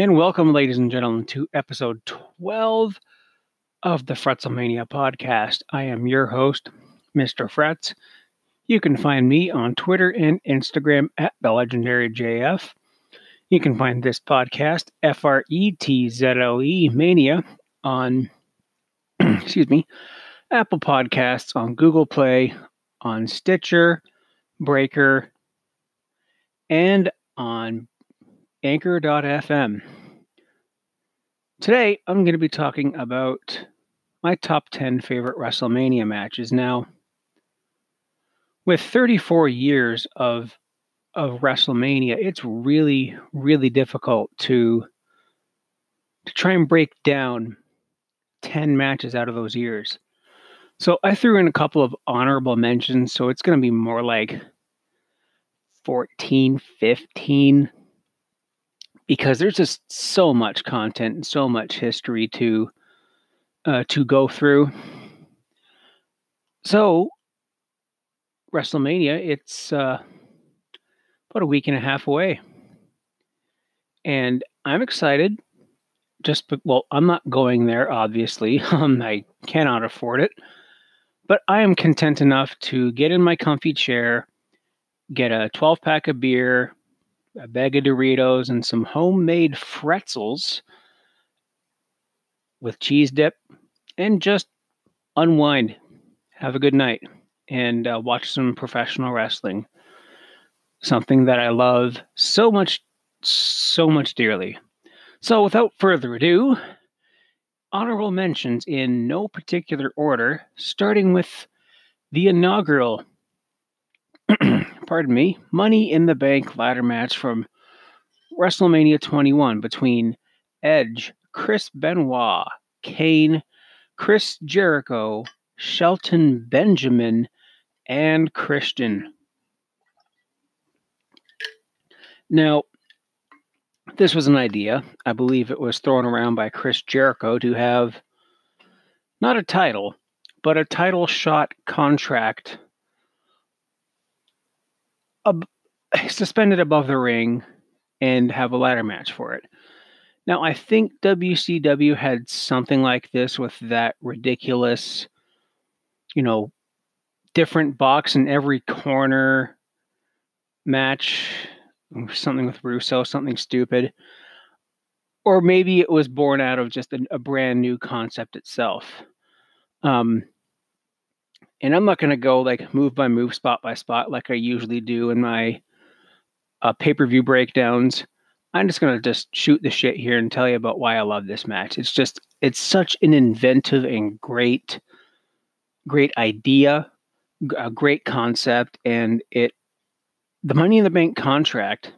And welcome, ladies and gentlemen, to episode 12 of the Fretzlemania podcast. I am your host, Mr. Fretz. You can find me on Twitter and Instagram at the legendary JF. You can find this podcast, F R E T Z L E Mania, on, excuse me, Apple Podcasts, on Google Play, on Stitcher, Breaker, and on Anchor.fm. Today, I'm going to be talking about my top 10 favorite WrestleMania matches. Now, with 34 years of of WrestleMania, it's really, really difficult to to try and break down 10 matches out of those years. So I threw in a couple of honorable mentions, so it's going to be more like 14, 15 because there's just so much content and so much history to uh, to go through. So WrestleMania, it's uh, about a week and a half away, and I'm excited. Just well, I'm not going there. Obviously, um, I cannot afford it, but I am content enough to get in my comfy chair, get a 12 pack of beer, a bag of Doritos, and some homemade pretzels with cheese dip, and just unwind, have a good night, and uh, watch some professional wrestling. Something that I love so much, so much dearly. So, without further ado, honorable mentions in no particular order, starting with the inaugural pardon me, Money in the Bank ladder match from WrestleMania 21 between Edge, Chris Benoit, Kane, Chris Jericho, Shelton Benjamin, and Christian. Now, this was an idea. I believe it was thrown around by Chris Jericho to have not a title, but a title shot contract ab- suspended above the ring and have a ladder match for it. Now, I think WCW had something like this with that ridiculous, you know, different box in every corner match, something with Russo, something stupid. Or maybe it was born out of just a, a brand new concept itself. Um, and I'm not going to go like move by move, spot by spot, like I usually do in my uh, pay per view breakdowns. I'm just going to just shoot the shit here and tell you about why I love this match. It's just, it's such an inventive and great, great idea, a great concept. And it, the Money in the Bank contract,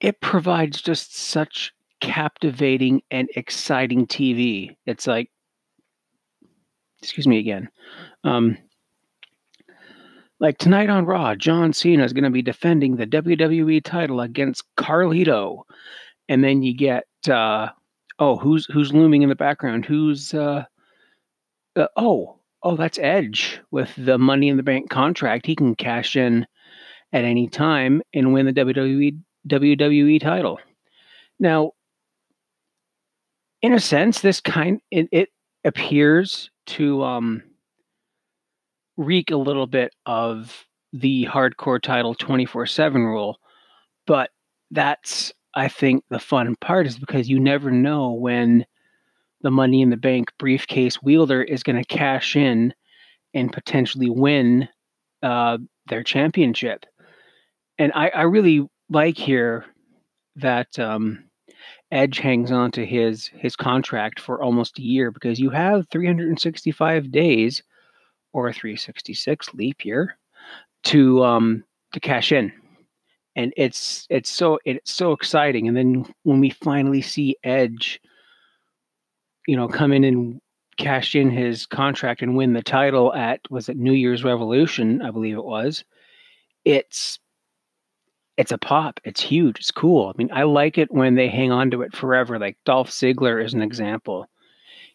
it provides just such captivating and exciting TV. It's like, excuse me again. Um, like tonight on Raw, John Cena is going to be defending the WWE title against Carlito, and then you get uh, oh, who's who's looming in the background? Who's uh, uh, oh oh that's Edge with the Money in the Bank contract. He can cash in at any time and win the WWE WWE title. Now, in a sense, this kind it, it appears to um, reek a little bit of the hardcore title 24 7 rule. But that's, I think, the fun part is because you never know when the money in the bank briefcase wielder is going to cash in and potentially win uh, their championship. And I, I really like here that um, Edge hangs on to his his contract for almost a year because you have 365 days or 366 leap year to um to cash in. And it's it's so it's so exciting. And then when we finally see Edge, you know, come in and cash in his contract and win the title at was it New Year's Revolution, I believe it was. It's it's a pop. It's huge. It's cool. I mean, I like it when they hang on to it forever. Like Dolph Ziggler is an example.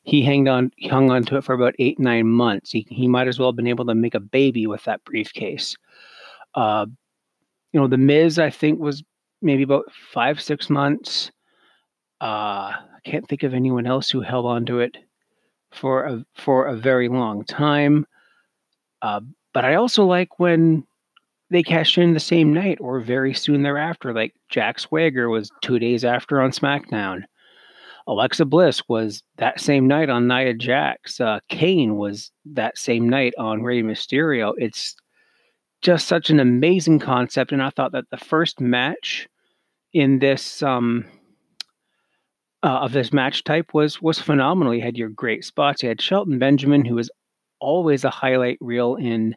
He hanged on, hung on to it for about eight, nine months. He, he might as well have been able to make a baby with that briefcase. Uh, you know, The Miz, I think, was maybe about five, six months. Uh, I can't think of anyone else who held on to it for a for a very long time. Uh, but I also like when they cashed in the same night or very soon thereafter. Like Jack Swagger was two days after on SmackDown. Alexa Bliss was that same night on Nia Jax. Uh, Kane was that same night on Rey Mysterio. It's just such an amazing concept, and I thought that the first match in this um, uh, of this match type was was phenomenal. You had your great spots. You had Shelton Benjamin, who was always a highlight reel in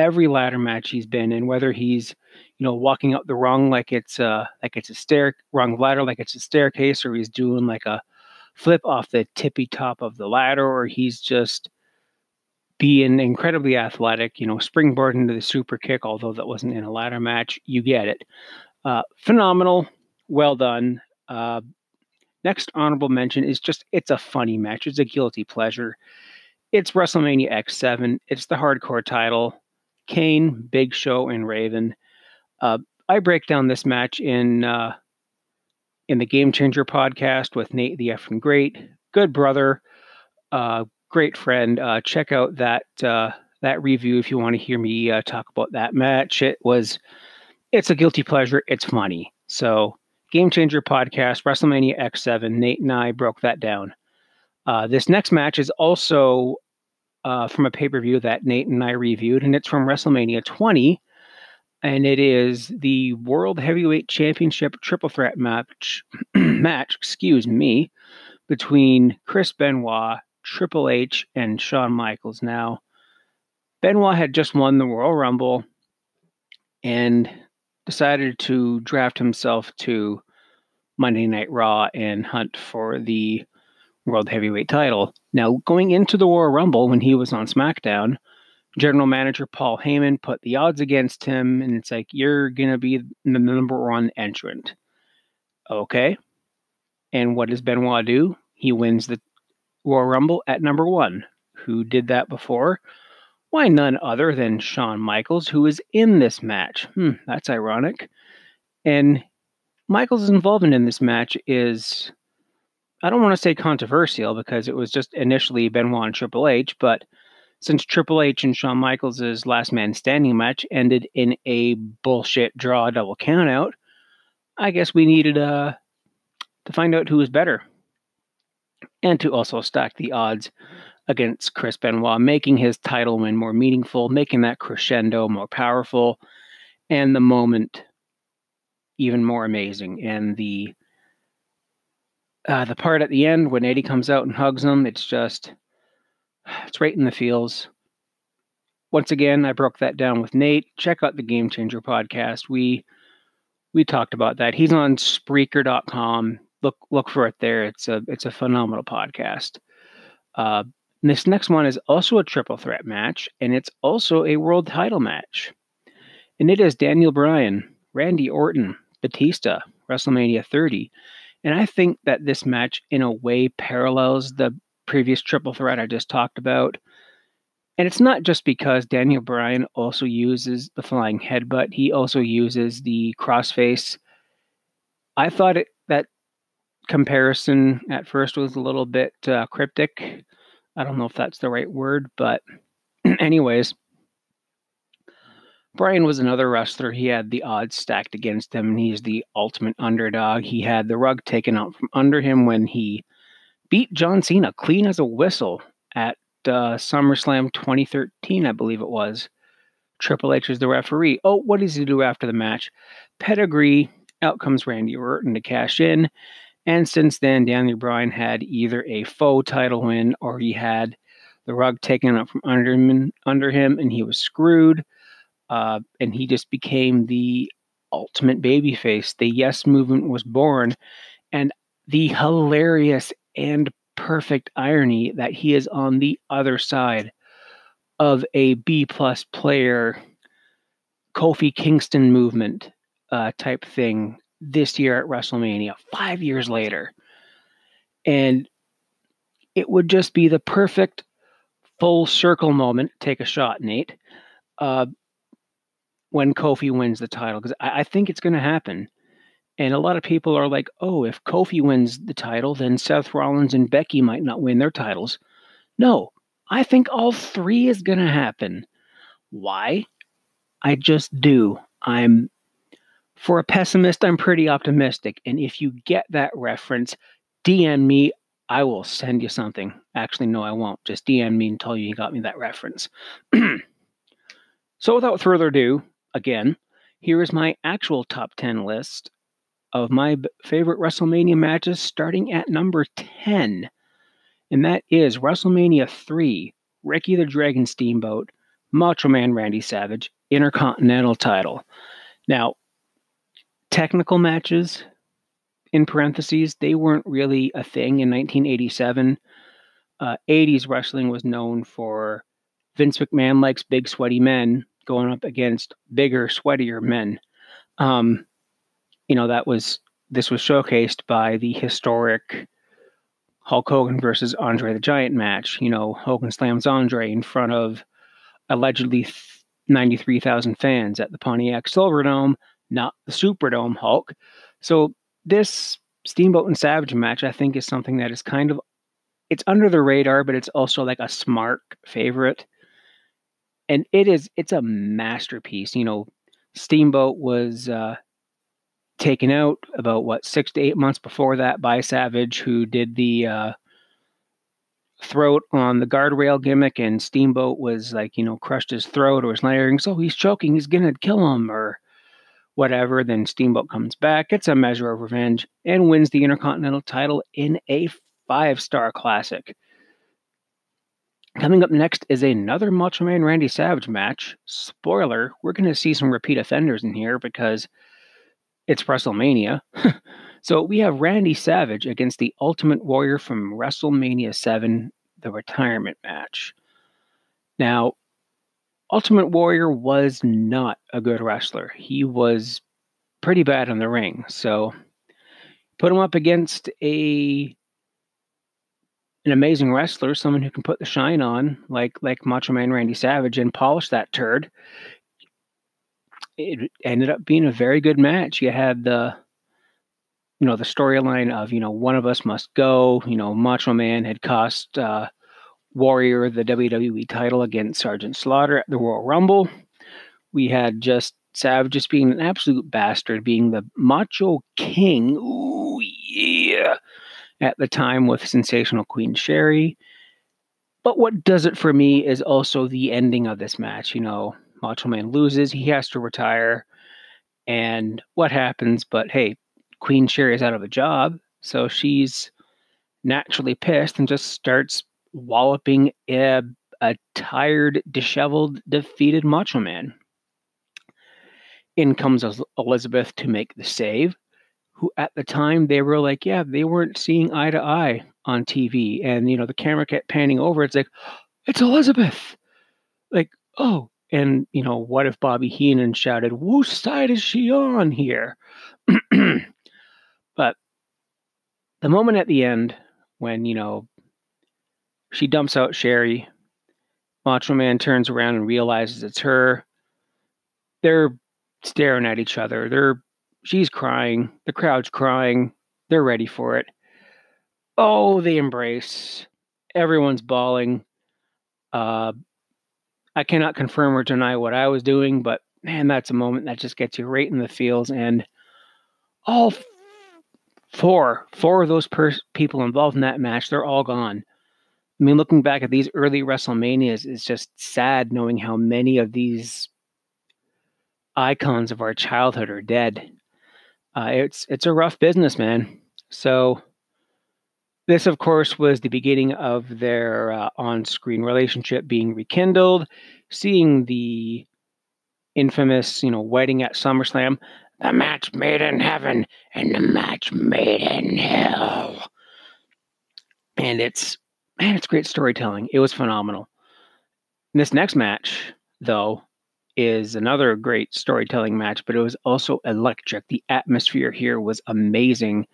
every ladder match he's been in, whether he's you know walking up the rung like it's a like it's a stair rung ladder like it's a staircase, or he's doing like a flip off the tippy top of the ladder, or he's just being incredibly athletic. You know, springboard into the super kick, although that wasn't in a ladder match. You get it. Uh, phenomenal, well done. Uh, next honorable mention is just it's a funny match. It's a guilty pleasure. It's WrestleMania X7. It's the hardcore title. Kane, Big Show, and Raven. Uh, I break down this match in uh, in the Game Changer podcast with Nate the F Effing Great, good brother, uh, great friend. Uh, check out that uh, that review if you want to hear me uh, talk about that match. It was it's a guilty pleasure. It's funny. So Game Changer podcast, WrestleMania X7. Nate and I broke that down. this next match is also uh, from a pay per view that Nate and I reviewed, and it's from WrestleMania 20, and it is the World Heavyweight Championship Triple Threat match. match, excuse me, between Chris Benoit, Triple H, and Shawn Michaels. Now, Benoit had just won the Royal Rumble and decided to draft himself to Monday Night Raw and hunt for the World Heavyweight title. Now, going into the Royal Rumble when he was on SmackDown, General Manager Paul Heyman put the odds against him, and it's like, you're going to be the number one entrant. Okay. And what does Benoit do? He wins the Royal Rumble at number one. Who did that before? Why, none other than Shawn Michaels, who is in this match. Hmm, that's ironic. And Michaels' involvement in this match is I don't want to say controversial because it was just initially Benoit and Triple H, but since Triple H and Shawn Michaels' last man standing match ended in a bullshit draw double countout, I guess we needed uh, to find out who was better. And to also stack the odds against Chris Benoit, making his title win more meaningful, making that crescendo more powerful, and the moment even more amazing. And the uh, the part at the end when Eddie comes out and hugs him, it's just, it's right in the feels. Once again, I broke that down with Nate. Check out the Game Changer podcast. We we talked about that. He's on Spreaker.com. Look look for it there. It's a it's a phenomenal podcast. Uh, this next one is also a triple threat match, and it's also a world title match. And it is Daniel Bryan, Randy Orton, Batista, WrestleMania 30 and I think that this match, in a way, parallels the previous triple threat I just talked about. And it's not just because Daniel Bryan also uses the flying headbutt, he also uses the crossface. I thought it, that comparison at first was a little bit uh, cryptic. I don't know if that's the right word, but, anyways, Bryan was another wrestler. He had the odds stacked against him, and he's the ultimate underdog. He had the rug taken out from under him when he beat John Cena clean as a whistle at uh, SummerSlam 2013, I believe it was. Triple H is the referee. Oh, what does he do after the match? Pedigree. Out comes Randy Orton to cash in. And since then, Daniel Bryan had either a faux title win or he had the rug taken out from under him, under him and he was screwed uh, and he just became the ultimate babyface. The Yes movement was born, and the hilarious and perfect irony that he is on the other side of a B plus player, Kofi Kingston movement uh, type thing this year at WrestleMania, five years later. And it would just be the perfect full circle moment. Take a shot, Nate. Uh, when Kofi wins the title because I, I, think it's going to happen. And a lot of people are like, oh, if Kofi wins the title, then Seth Rollins and Becky might not win their titles. No, I think all three is going to happen. Why? I just do. I'm, for a pessimist, I'm pretty optimistic. And if you get that reference, DM me. I will send you something. Actually, no, I won't. Just DM me and tell you you got me that reference. so, without further ado, again, here is my actual top 10 list of my favorite WrestleMania matches starting at number 10. And that is WrestleMania 3, Ricky the Dragon Steamboat, Macho Man Randy Savage, Intercontinental title. Now, technical matches, in parentheses, they weren't really a thing in 1987. Uh, 80s wrestling was known for Vince McMahon likes big, sweaty men going up against bigger, sweatier men. Um, you know, that was this was showcased by the historic Hulk Hogan versus Andre the Giant match. You know, Hogan slams Andre in front of allegedly 93,000 fans at the Pontiac Silverdome, not the Superdome Hulk. So this Steamboat and Savage match, I think, is something that is kind of it's under the radar, but it's also like a smart favorite. And it is it's a masterpiece. You know, Steamboat was uh, taken out about what six to eight months before that by Savage, who did the uh, throat on the guardrail gimmick, and Steamboat was like, you know, crushed his throat or was layering, so he's choking, he's gonna kill him, or whatever. Then Steamboat comes back, gets a measure of revenge, and wins the Intercontinental title in a five star classic. Coming up next is another Macho Man Randy Savage match. Spoiler, we're going to see some repeat offenders in here because it's WrestleMania. so we have Randy Savage against the Ultimate Warrior from WrestleMania 7, the retirement match. Now, Ultimate Warrior was not a good wrestler. He was pretty bad in the ring. So put him up against a an amazing wrestler, someone who can put the shine on, like like Macho Man Randy Savage, and polish that turd. It ended up being a very good match. You had the you know the storyline of you know one of us must go. You know Macho Man had cost uh, Warrior the WWE title against Sergeant Slaughter at the Royal Rumble. We had just Savage just being an absolute bastard, being the Macho King. Ooh, yeah. At the time with sensational Queen Sherri. But what does it for me is also the ending of this match. You know, Macho Man loses, he has to retire. And what happens? But hey, Queen Sherri is out of a job. So she's naturally pissed and just starts walloping a, a tired, disheveled, defeated Macho Man. In comes Elizabeth to make the save, who at the time they were like, yeah, they weren't seeing eye to eye on TV. And, you know, the camera kept panning over. It's like, it's Elizabeth. Like, oh, and, you know, what if Bobby Heenan shouted, whose side is she on here? but the moment at the end when, you know, she dumps out Sherri, Macho Man turns around and realizes it's her. They're staring at each other. They're she's crying. The crowd's crying. They're ready for it. Oh, they embrace. Everyone's bawling. Uh, I cannot confirm or deny what I was doing, but man, that's a moment that just gets you right in the feels. And all four, four of those per- people involved in that match, they're all gone. I mean, looking back at these early WrestleManias, it's just sad knowing how many of these icons of our childhood are dead. Uh, it's it's a rough business, man. So this, of course, was the beginning of their uh, on-screen relationship being rekindled. Seeing the infamous, you know, wedding at SummerSlam, the match made in heaven and the match made in hell, and it's man, it's great storytelling. It was phenomenal. this next match, though, is another great storytelling match, but it was also electric. The atmosphere here was amazing.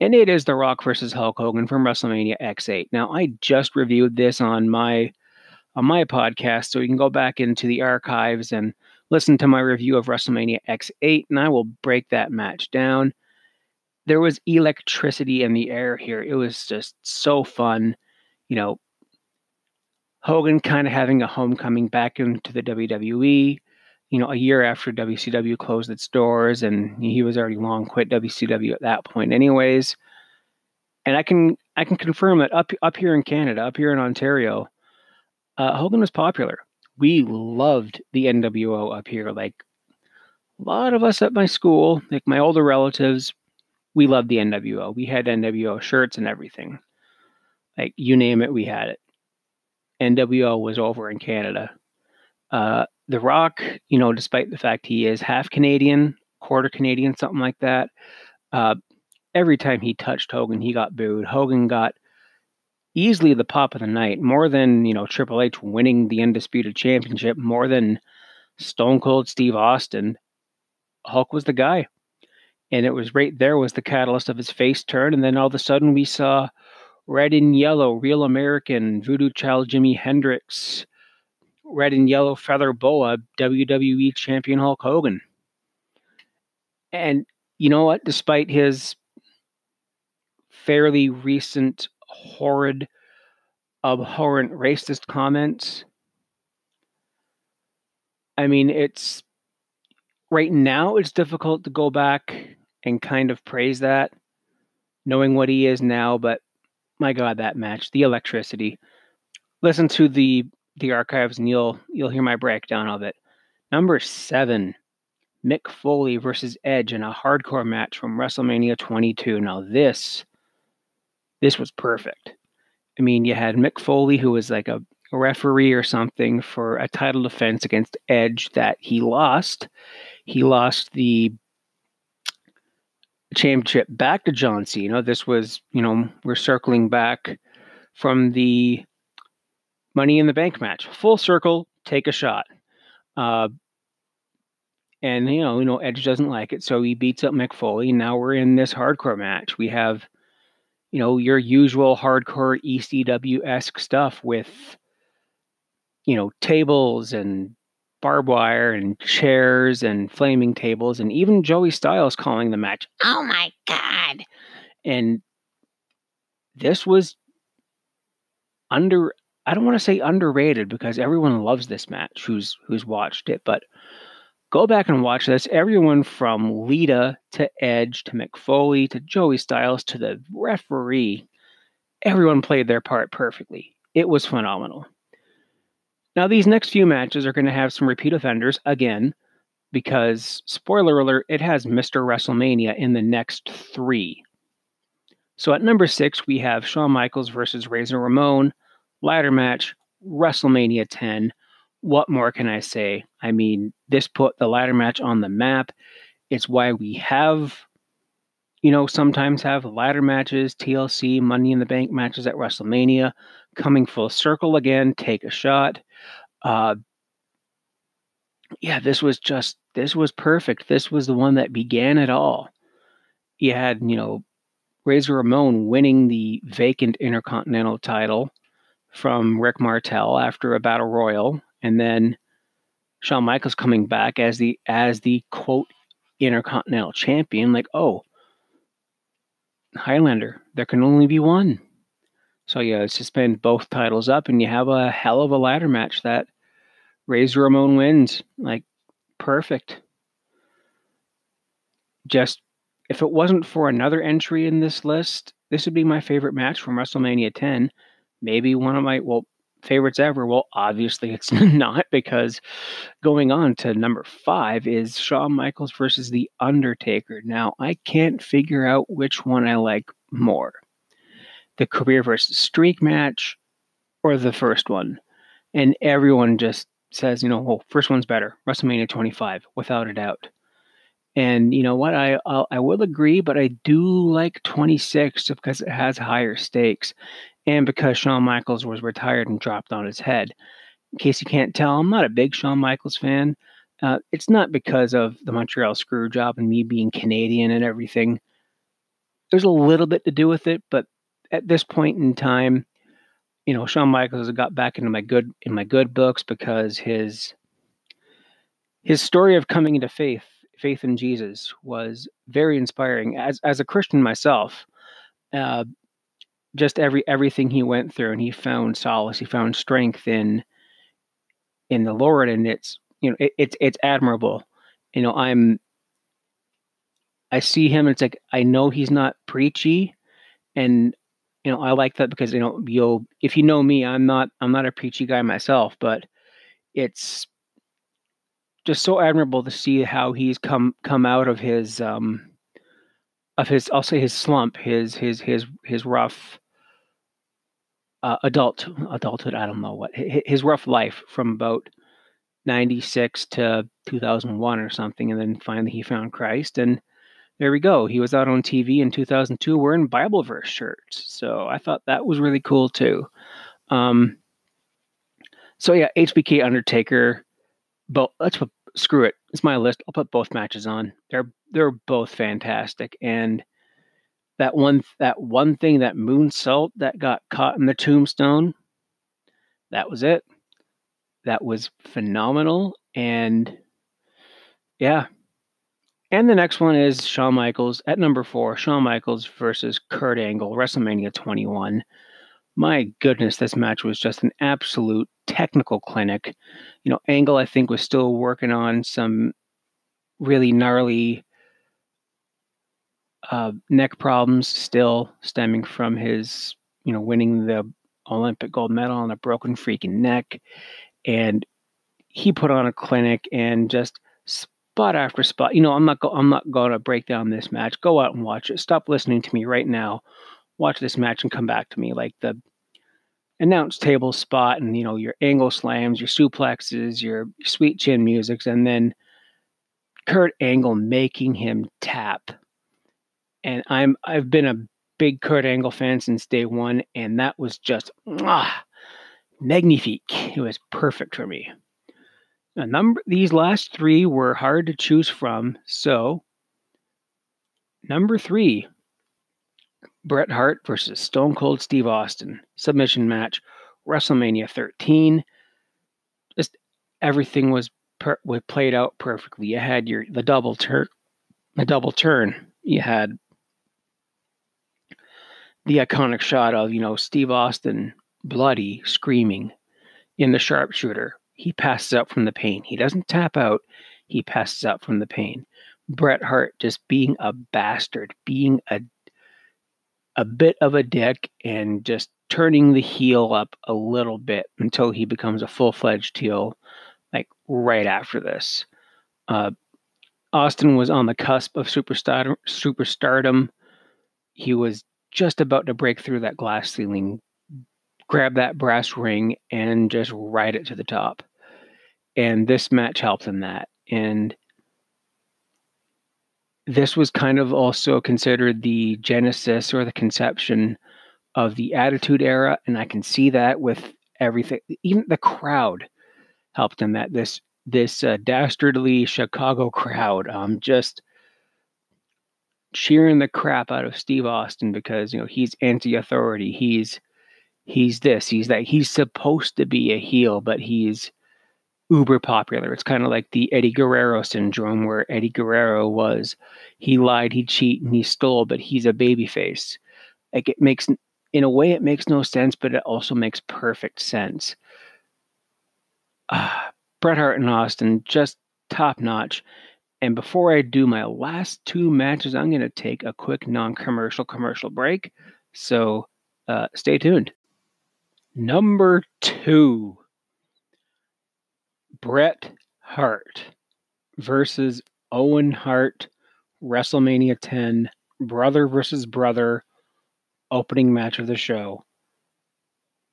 And it is The Rock versus Hulk Hogan from WrestleMania X8. Now, I just reviewed this on my on my podcast, so you can go back into the archives and listen to my review of WrestleMania X8, and I will break that match down. there was electricity in the air here. It was just so fun. You know, Hogan kind of having a homecoming back into the WWE, you know, a year after WCW closed its doors, and he was already long quit WCW at that point, anyways. And I can I can confirm that up up here in Canada, up here in Ontario, uh, Hogan was popular. We loved the NWO up here. Like a lot of us at my school, like my older relatives, we loved the NWO. We had NWO shirts and everything. Like you name it, we had it. NWO was over in Canada. Uh, the Rock, you know, despite the fact he is half Canadian, quarter Canadian, something like that, uh, every time he touched Hogan, he got booed. Hogan got easily the pop of the night, more than, you know, Triple H winning the Undisputed Championship, more than Stone Cold Steve Austin. Hulk was the guy. And it was right there was the catalyst of his face turn. And then all of a sudden we saw Red and Yellow, Real American, Voodoo Child Jimi Hendrix, Red and Yellow Feather Boa, WWE Champion Hulk Hogan. And you know what? Despite his fairly recent, horrid, abhorrent racist comments, I mean, it's right now, it's difficult to go back and kind of praise that, knowing what he is now, but my god, that match, the electricity. Listen to the the archives and you'll you'll hear my breakdown of it. Number seven, Mick Foley versus Edge in a hardcore match from WrestleMania 22. Now this this was perfect. I mean, you had Mick Foley who was like a, a referee or something for a title defense against Edge that he lost. He lost the championship back to John Cena. This was, you know, we're circling back from the Money in the Bank match. Full circle, take a shot. Uh, and you know, you know, Edge doesn't like it, so he beats up McFoley. Foley. Now we're in this hardcore match. We have, you know, your usual hardcore ECW esque stuff with, you know, tables and barbed wire and chairs and flaming tables, and even Joey Styles calling the match, oh my God. And this was under, I don't want to say underrated because everyone loves this match who's who's watched it, but go back and watch this. Everyone from Lita to Edge to Mick Foley to Joey Styles to the referee, everyone played their part perfectly. It was phenomenal. Now, these next few matches are going to have some repeat offenders again, because, spoiler alert, it has Mr. WrestleMania in the next three. So at number six, we have Shawn Michaels versus Razor Ramon, ladder match, WrestleMania 10. What more can I say? I mean, this put the ladder match on the map. It's why we have, you know, sometimes have ladder matches, TLC, Money in the Bank matches at WrestleMania, coming full circle again, take a shot. Uh, yeah, this was just this was perfect. This was the one that began it all. You had, you know, Razor Ramon winning the vacant Intercontinental title from Rick Martel after a battle royal, and then Shawn Michaels coming back as the as the quote Intercontinental champion. Like, oh, Highlander, there can only be one. So yeah, suspend both titles up, and you have a hell of a ladder match that Razor Ramon wins. Like perfect. Just if it wasn't for another entry in this list, this would be my favorite match from WrestleMania 10. Maybe one of my well favorites ever. Well, obviously it's not because going on to number five is Shawn Michaels versus The Undertaker. Now I can't figure out which one I like more the career versus streak match or the first one. And everyone just says, you know, oh, first one's better. WrestleMania 25, without a doubt. And you know what? I I'll, I will agree, but I do like 26 because it has higher stakes, and because Shawn Michaels was retired and dropped on his head. In case you can't tell, I'm not a big Shawn Michaels fan. Uh, it's not because of the Montreal Screwjob and me being Canadian and everything. There's a little bit to do with it, but at this point in time, you know, Shawn Michaels got back into my good in my good books because his his story of coming into faith faith in Jesus was very inspiring. As as a Christian myself, uh, just every everything he went through, and he found solace, he found strength in in the Lord, and it's you know it, it's it's admirable. You know, I'm I see him, and it's like I know he's not preachy, and you know I like that because you know you'll if you know me, I'm not I'm not a preachy guy myself, but it's just so admirable to see how he's come come out of his um of his I'll say his slump, his his his his rough uh, adult adulthood. I don't know what his rough life from about ninety six to two thousand one or something, and then finally he found Christ, and there we go. He was out on TV in two thousand two wearing Bible verse shirts, so I thought that was really cool too. Um, so yeah, HBK Undertaker but let's put screw it. It's my list. I'll put both matches on. They're they're both fantastic. And that one that one thing that moonsault that got caught in the tombstone, that was it. That was phenomenal. And yeah. And the next one is Shawn Michaels at number four. Shawn Michaels versus Kurt Angle, WrestleMania 21 my goodness, this match was just an absolute technical clinic. You know, Angle, I think, was still working on some really gnarly uh, neck problems, still stemming from his, you know, winning the Olympic gold medal on a broken freaking neck. And he put on a clinic and just spot after spot. You know, I'm not go- I'm not going to break down this match. Go out and watch it. Stop listening to me right now watch this match and come back to me. Like the announce table spot and you know your angle slams, your suplexes, your sweet chin musics, and then Kurt Angle making him tap. And I'm I've been a big Kurt Angle fan since day one, and that was just ah, magnifique. It was perfect for me. A number these last three were hard to choose from, so number three Bret Hart versus Stone Cold Steve Austin submission match, WrestleMania 13. Just everything was per- was played out perfectly. You had your the double turn, the double turn. You had the iconic shot of you know Steve Austin bloody screaming in the sharpshooter. He passes out from the pain. He doesn't tap out. He passes out from the pain. Bret Hart just being a bastard, being a a bit of a dick and just turning the heel up a little bit until he becomes a full fledged heel, like right after this. Uh, Austin was on the cusp of superstar superstardom. He was just about to break through that glass ceiling, grab that brass ring, and just ride it to the top. And this match helped him that. And this was kind of also considered the genesis or the conception of the attitude era and i can see that with everything even the crowd helped in that. This this uh, dastardly chicago crowd um just cheering the crap out of steve austin because you know he's anti-authority. He's he's this he's that. He's supposed to be a heel but he's uber popular. It's kind of like the Eddie Guerrero syndrome, where Eddie Guerrero was he lied, he cheat, and he stole, but he's a babyface. Like it makes, in a way, it makes no sense, but it also makes perfect sense. Uh, Bret Hart and Austin, just top notch. And before I do my last two matches, I'm going to take a quick non commercial commercial break. So uh, stay tuned. Number two. Bret Hart versus Owen Hart, WrestleMania 10, brother versus brother, opening match of the show.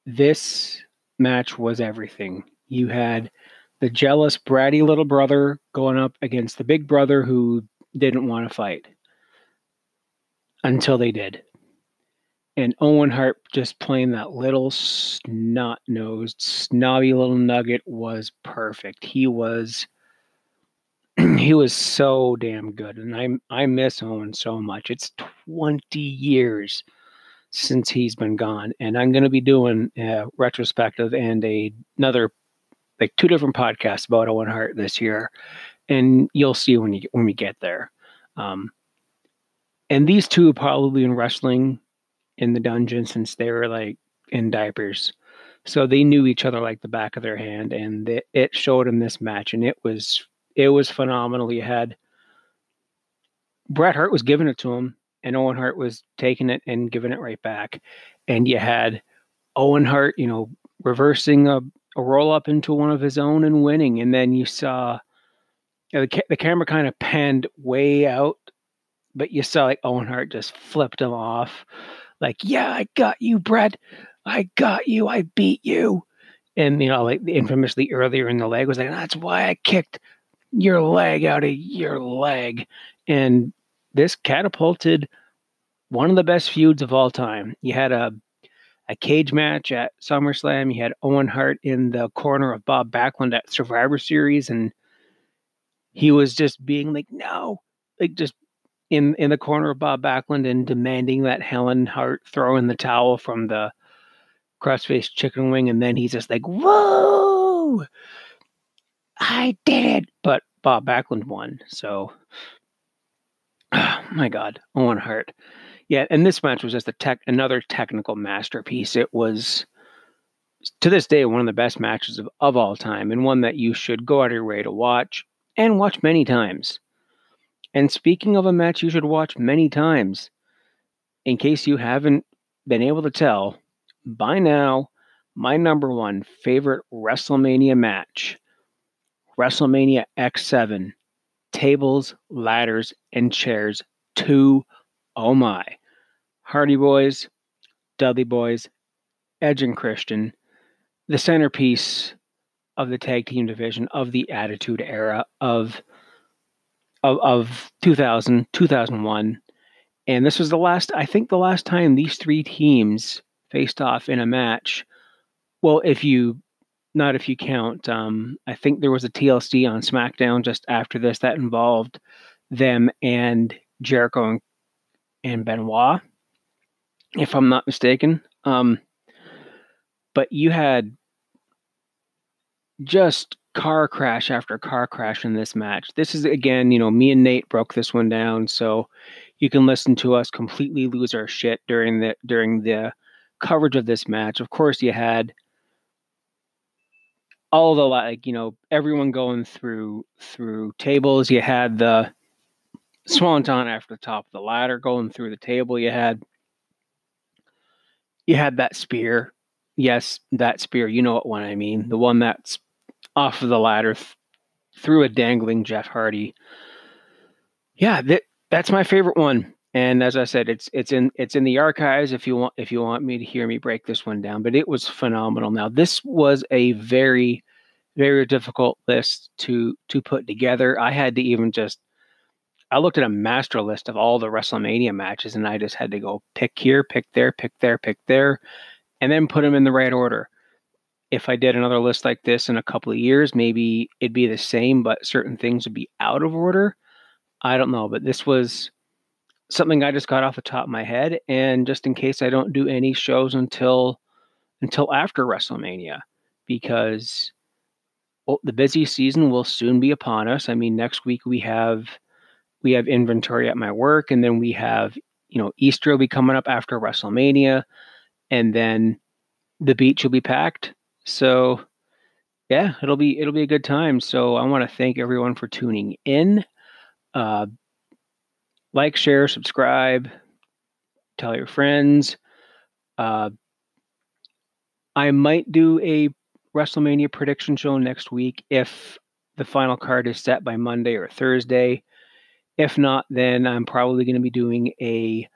This match was everything. You had the jealous, bratty little brother going up against the big brother who didn't want to fight until they did and Owen Hart just playing that little snot nosed, snobby little nugget was perfect. He was he was so damn good. And I I miss Owen so much. It's 20 years since he's been gone. And I'm gonna be doing a retrospective and a, another like two different podcasts about Owen Hart this year. and you'll see when you when we get there. Um, and these two probably been wrestling in the dungeon since they were like in diapers. So they knew each other like the back of their hand, and it, showed in this match, and it was it was phenomenal. You had Bret Hart was giving it to him, and Owen Hart was taking it and giving it right back, and you had Owen Hart, you know, reversing a, a roll up into one of his own and winning, and then you saw you know, the ca- the camera kind of panned way out, but you saw like Owen Hart just flipped him off, like, "Yeah, I got you, Bret." I got you. I beat you. And, you know, like mm. infamously earlier in the leg was like, that's why I kicked your leg out of your leg. And this catapulted one of the best feuds of all time. You had a a cage match at SummerSlam. You had Owen Hart in the corner of Bob Backlund at Survivor Series, and he was just being like, no, like just in in the corner of Bob Backlund and demanding that Helen Hart throw in the towel from the crossface chicken wing, and then he's just like, "Whoa, I did it!" But Bob Backlund won, so oh, my God, Owen Hart. Yeah, and this match was just a tech, another technical masterpiece. It was to this day one of the best matches of, of all time, and one that you should go out of your way to watch and watch many times. And speaking of a match you should watch many times, in case you haven't been able to tell, by now my number one favorite WrestleMania match WrestleMania X7 Tables, Ladders, and Chairs 2. Oh my. Hardy Boys, Dudley Boys, Edge and Christian, the centerpiece of the tag team division of the Attitude Era of of, of 2000, 2001. And this was the last, I think, the last time these three teams faced off in a match. Well, if you not if you count, um, I think there was a TLC on SmackDown just after this that involved them and Jericho and, and Benoit, if I'm not mistaken. Um, but you had just car crash after car crash in this match. This is again, you know, me and Nate broke this one down, so you can listen to us completely lose our shit during the during the coverage of this match. Of course, you had all the like you know everyone going through through tables. You had the swanton after the top of the ladder going through the table. You had you had that spear. Yes, that spear. You know what one I mean. The one that's off of the ladder th- through a dangling Jeff Hardy. Yeah, that that's my favorite one. And as I said, it's it's in it's in the archives if you want if you want me to hear me break this one down. But it was phenomenal. Now this was a very very difficult list to to put together. I had to even just I looked at a master list of all the WrestleMania matches, and I just had to go pick here, pick there, pick there, pick there, and then put them in the right order. If I did another list like this in a couple of years, maybe it'd be the same, but certain things would be out of order. I don't know, but this was something I just got off the top of my head, and just in case I don't do any shows until until after WrestleMania, because well, the busy season will soon be upon us. I mean, next week we have we have inventory at my work, and then we have you know Easter will be coming up after WrestleMania, and then the beach will be packed. So yeah, it'll be it'll be a good time. So I want to thank everyone for tuning in. Uh, like, share, subscribe, tell your friends. Uh, I might do a WrestleMania prediction show next week if the final card is set by Monday or Thursday. If not, then I'm probably going to be doing a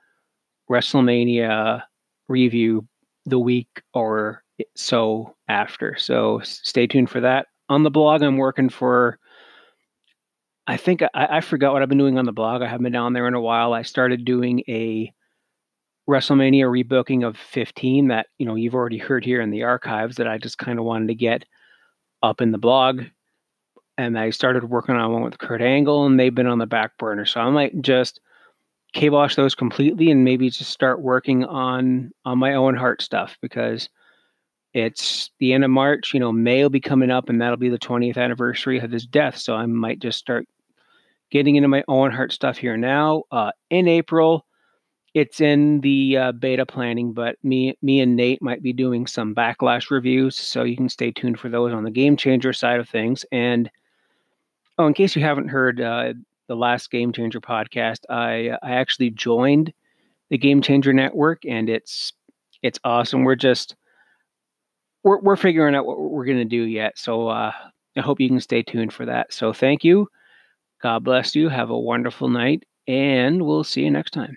WrestleMania review the week or so after. So stay tuned for that. On the blog, I'm working for I think I, I forgot what I've been doing on the blog. I haven't been down there in a while. I started doing a WrestleMania rebooking of 15 that you know you've already heard here in the archives that I just kind of wanted to get up in the blog. And I started working on one with Kurt Angle, and they've been on the back burner. So I might just kibosh those completely and maybe just start working on on my Owen Hart stuff because it's the end of March. You know, May will be coming up, and that'll be the 20th anniversary of his death. So I might just start getting into my Owen Hart stuff here now. Uh, in April, it's in the uh, beta planning, but me, me and Nate might be doing some backlash reviews, so you can stay tuned for those on the Game Changer side of things. And oh, in case you haven't heard uh, the last Game Changer podcast, I I actually joined the Game Changer Network, and it's it's awesome. We're just we're we're figuring out what we're going to do yet. So uh, I hope you can stay tuned for that. So thank you. God bless you. Have a wonderful night, and we'll see you next time.